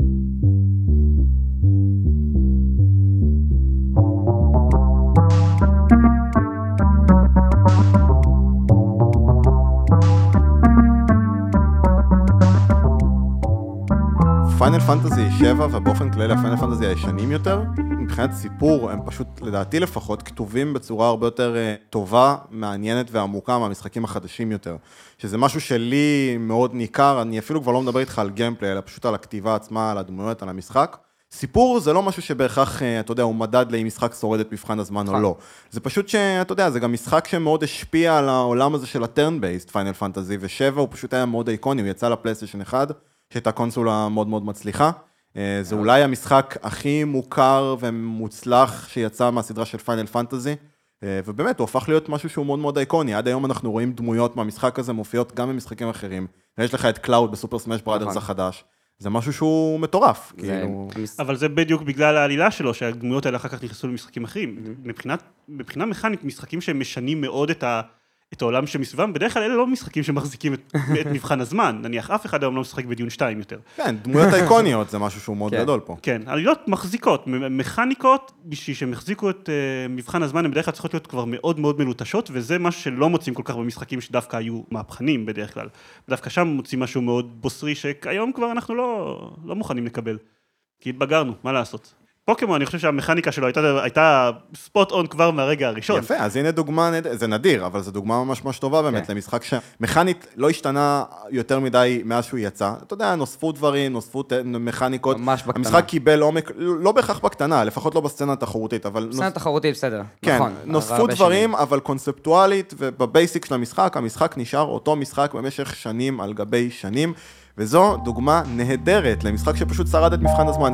thank you פיינל פנטזי 7 ובאופן כללי הפיינל פנטזי הישנים יותר, מבחינת סיפור הם פשוט, לדעתי לפחות, כתובים בצורה הרבה יותר אה, טובה, מעניינת ועמוקה מהמשחקים החדשים יותר. שזה משהו שלי מאוד ניכר, אני אפילו כבר לא מדבר איתך על gameplay, אלא פשוט על הכתיבה עצמה, על הדמויות, על המשחק. סיפור זה לא משהו שבהכרח, אה, אתה יודע, הוא מדד לאם משחק שורד את מבחן הזמן או נכון. לא. זה פשוט שאתה יודע, זה גם משחק שמאוד השפיע על העולם הזה של ה turn based, Final Fantasy, ושבע הוא פשוט היה מאוד איקוני, הוא יצא לפלייסטיישן 1, שהייתה קונסולה מאוד מאוד מצליחה. אה, זה אולי המשחק הכי מוכר ומוצלח שיצא מהסדרה של Final Fantasy, אה, ובאמת, הוא הפך להיות משהו שהוא מאוד מאוד איקוני. עד היום אנחנו רואים דמויות מהמשחק הזה מופיעות גם במשחקים אחרים. ויש לך את קלאוד ב Super Smash Brothers נכון. החדש. זה משהו שהוא מטורף, זה- כאילו... אבל זה בדיוק בגלל העלילה שלו, שהדמויות האלה אחר כך נכנסו למשחקים אחרים. מבחינת, מבחינה מכנית, משחקים שהם משנים מאוד את, ה, את העולם שמסביבם, בדרך כלל אלה לא משחקים שמחזיקים את, את מבחן הזמן. נניח, אף אחד היום לא משחק ב Dune 2 יותר. כן, דמויות איקוניות זה משהו שהוא מאוד כן. גדול פה. כן, עלילות מחזיקות, מכניקות, בשביל שהם יחזיקו את uh, מבחן הזמן, הן בדרך כלל צריכות להיות כבר מאוד מאוד מלוטשות, וזה משהו שלא מוצאים כל כך במשחקים שדווקא היו מהפכנים בדרך כלל. דווקא שם מוצאים משהו מאוד בוסרי, שכיום כבר אנחנו לא, לא מוכנים לקבל. כי התבגרנו, מה לעשות. פוקימון, אני חושב שהמכניקה שלו הייתה, הייתה ספוט און כבר מהרגע הראשון. יפה, אז הנה דוגמה, זה נדיר, אבל זו דוגמה ממש ממש טובה באמת כן. למשחק שמכנית לא השתנה יותר מדי מאז שהוא יצא. אתה יודע, נוספו דברים, נוספו מכניקות. ממש בקטנה. המשחק קיבל עומק, לא בהכרח בקטנה, לפחות לא בסצנה התחרותית, אבל... נוס- סצנה תחרותית בסדר, כן, נכון. נוספו דברים, שנים. אבל קונספטואלית ובבייסיק של המשחק, המשחק נשאר אותו משחק במשך שנים על גבי שנים, וזו דוגמה נהדרת למשחק שפשוט שרד את מבחן הזמן.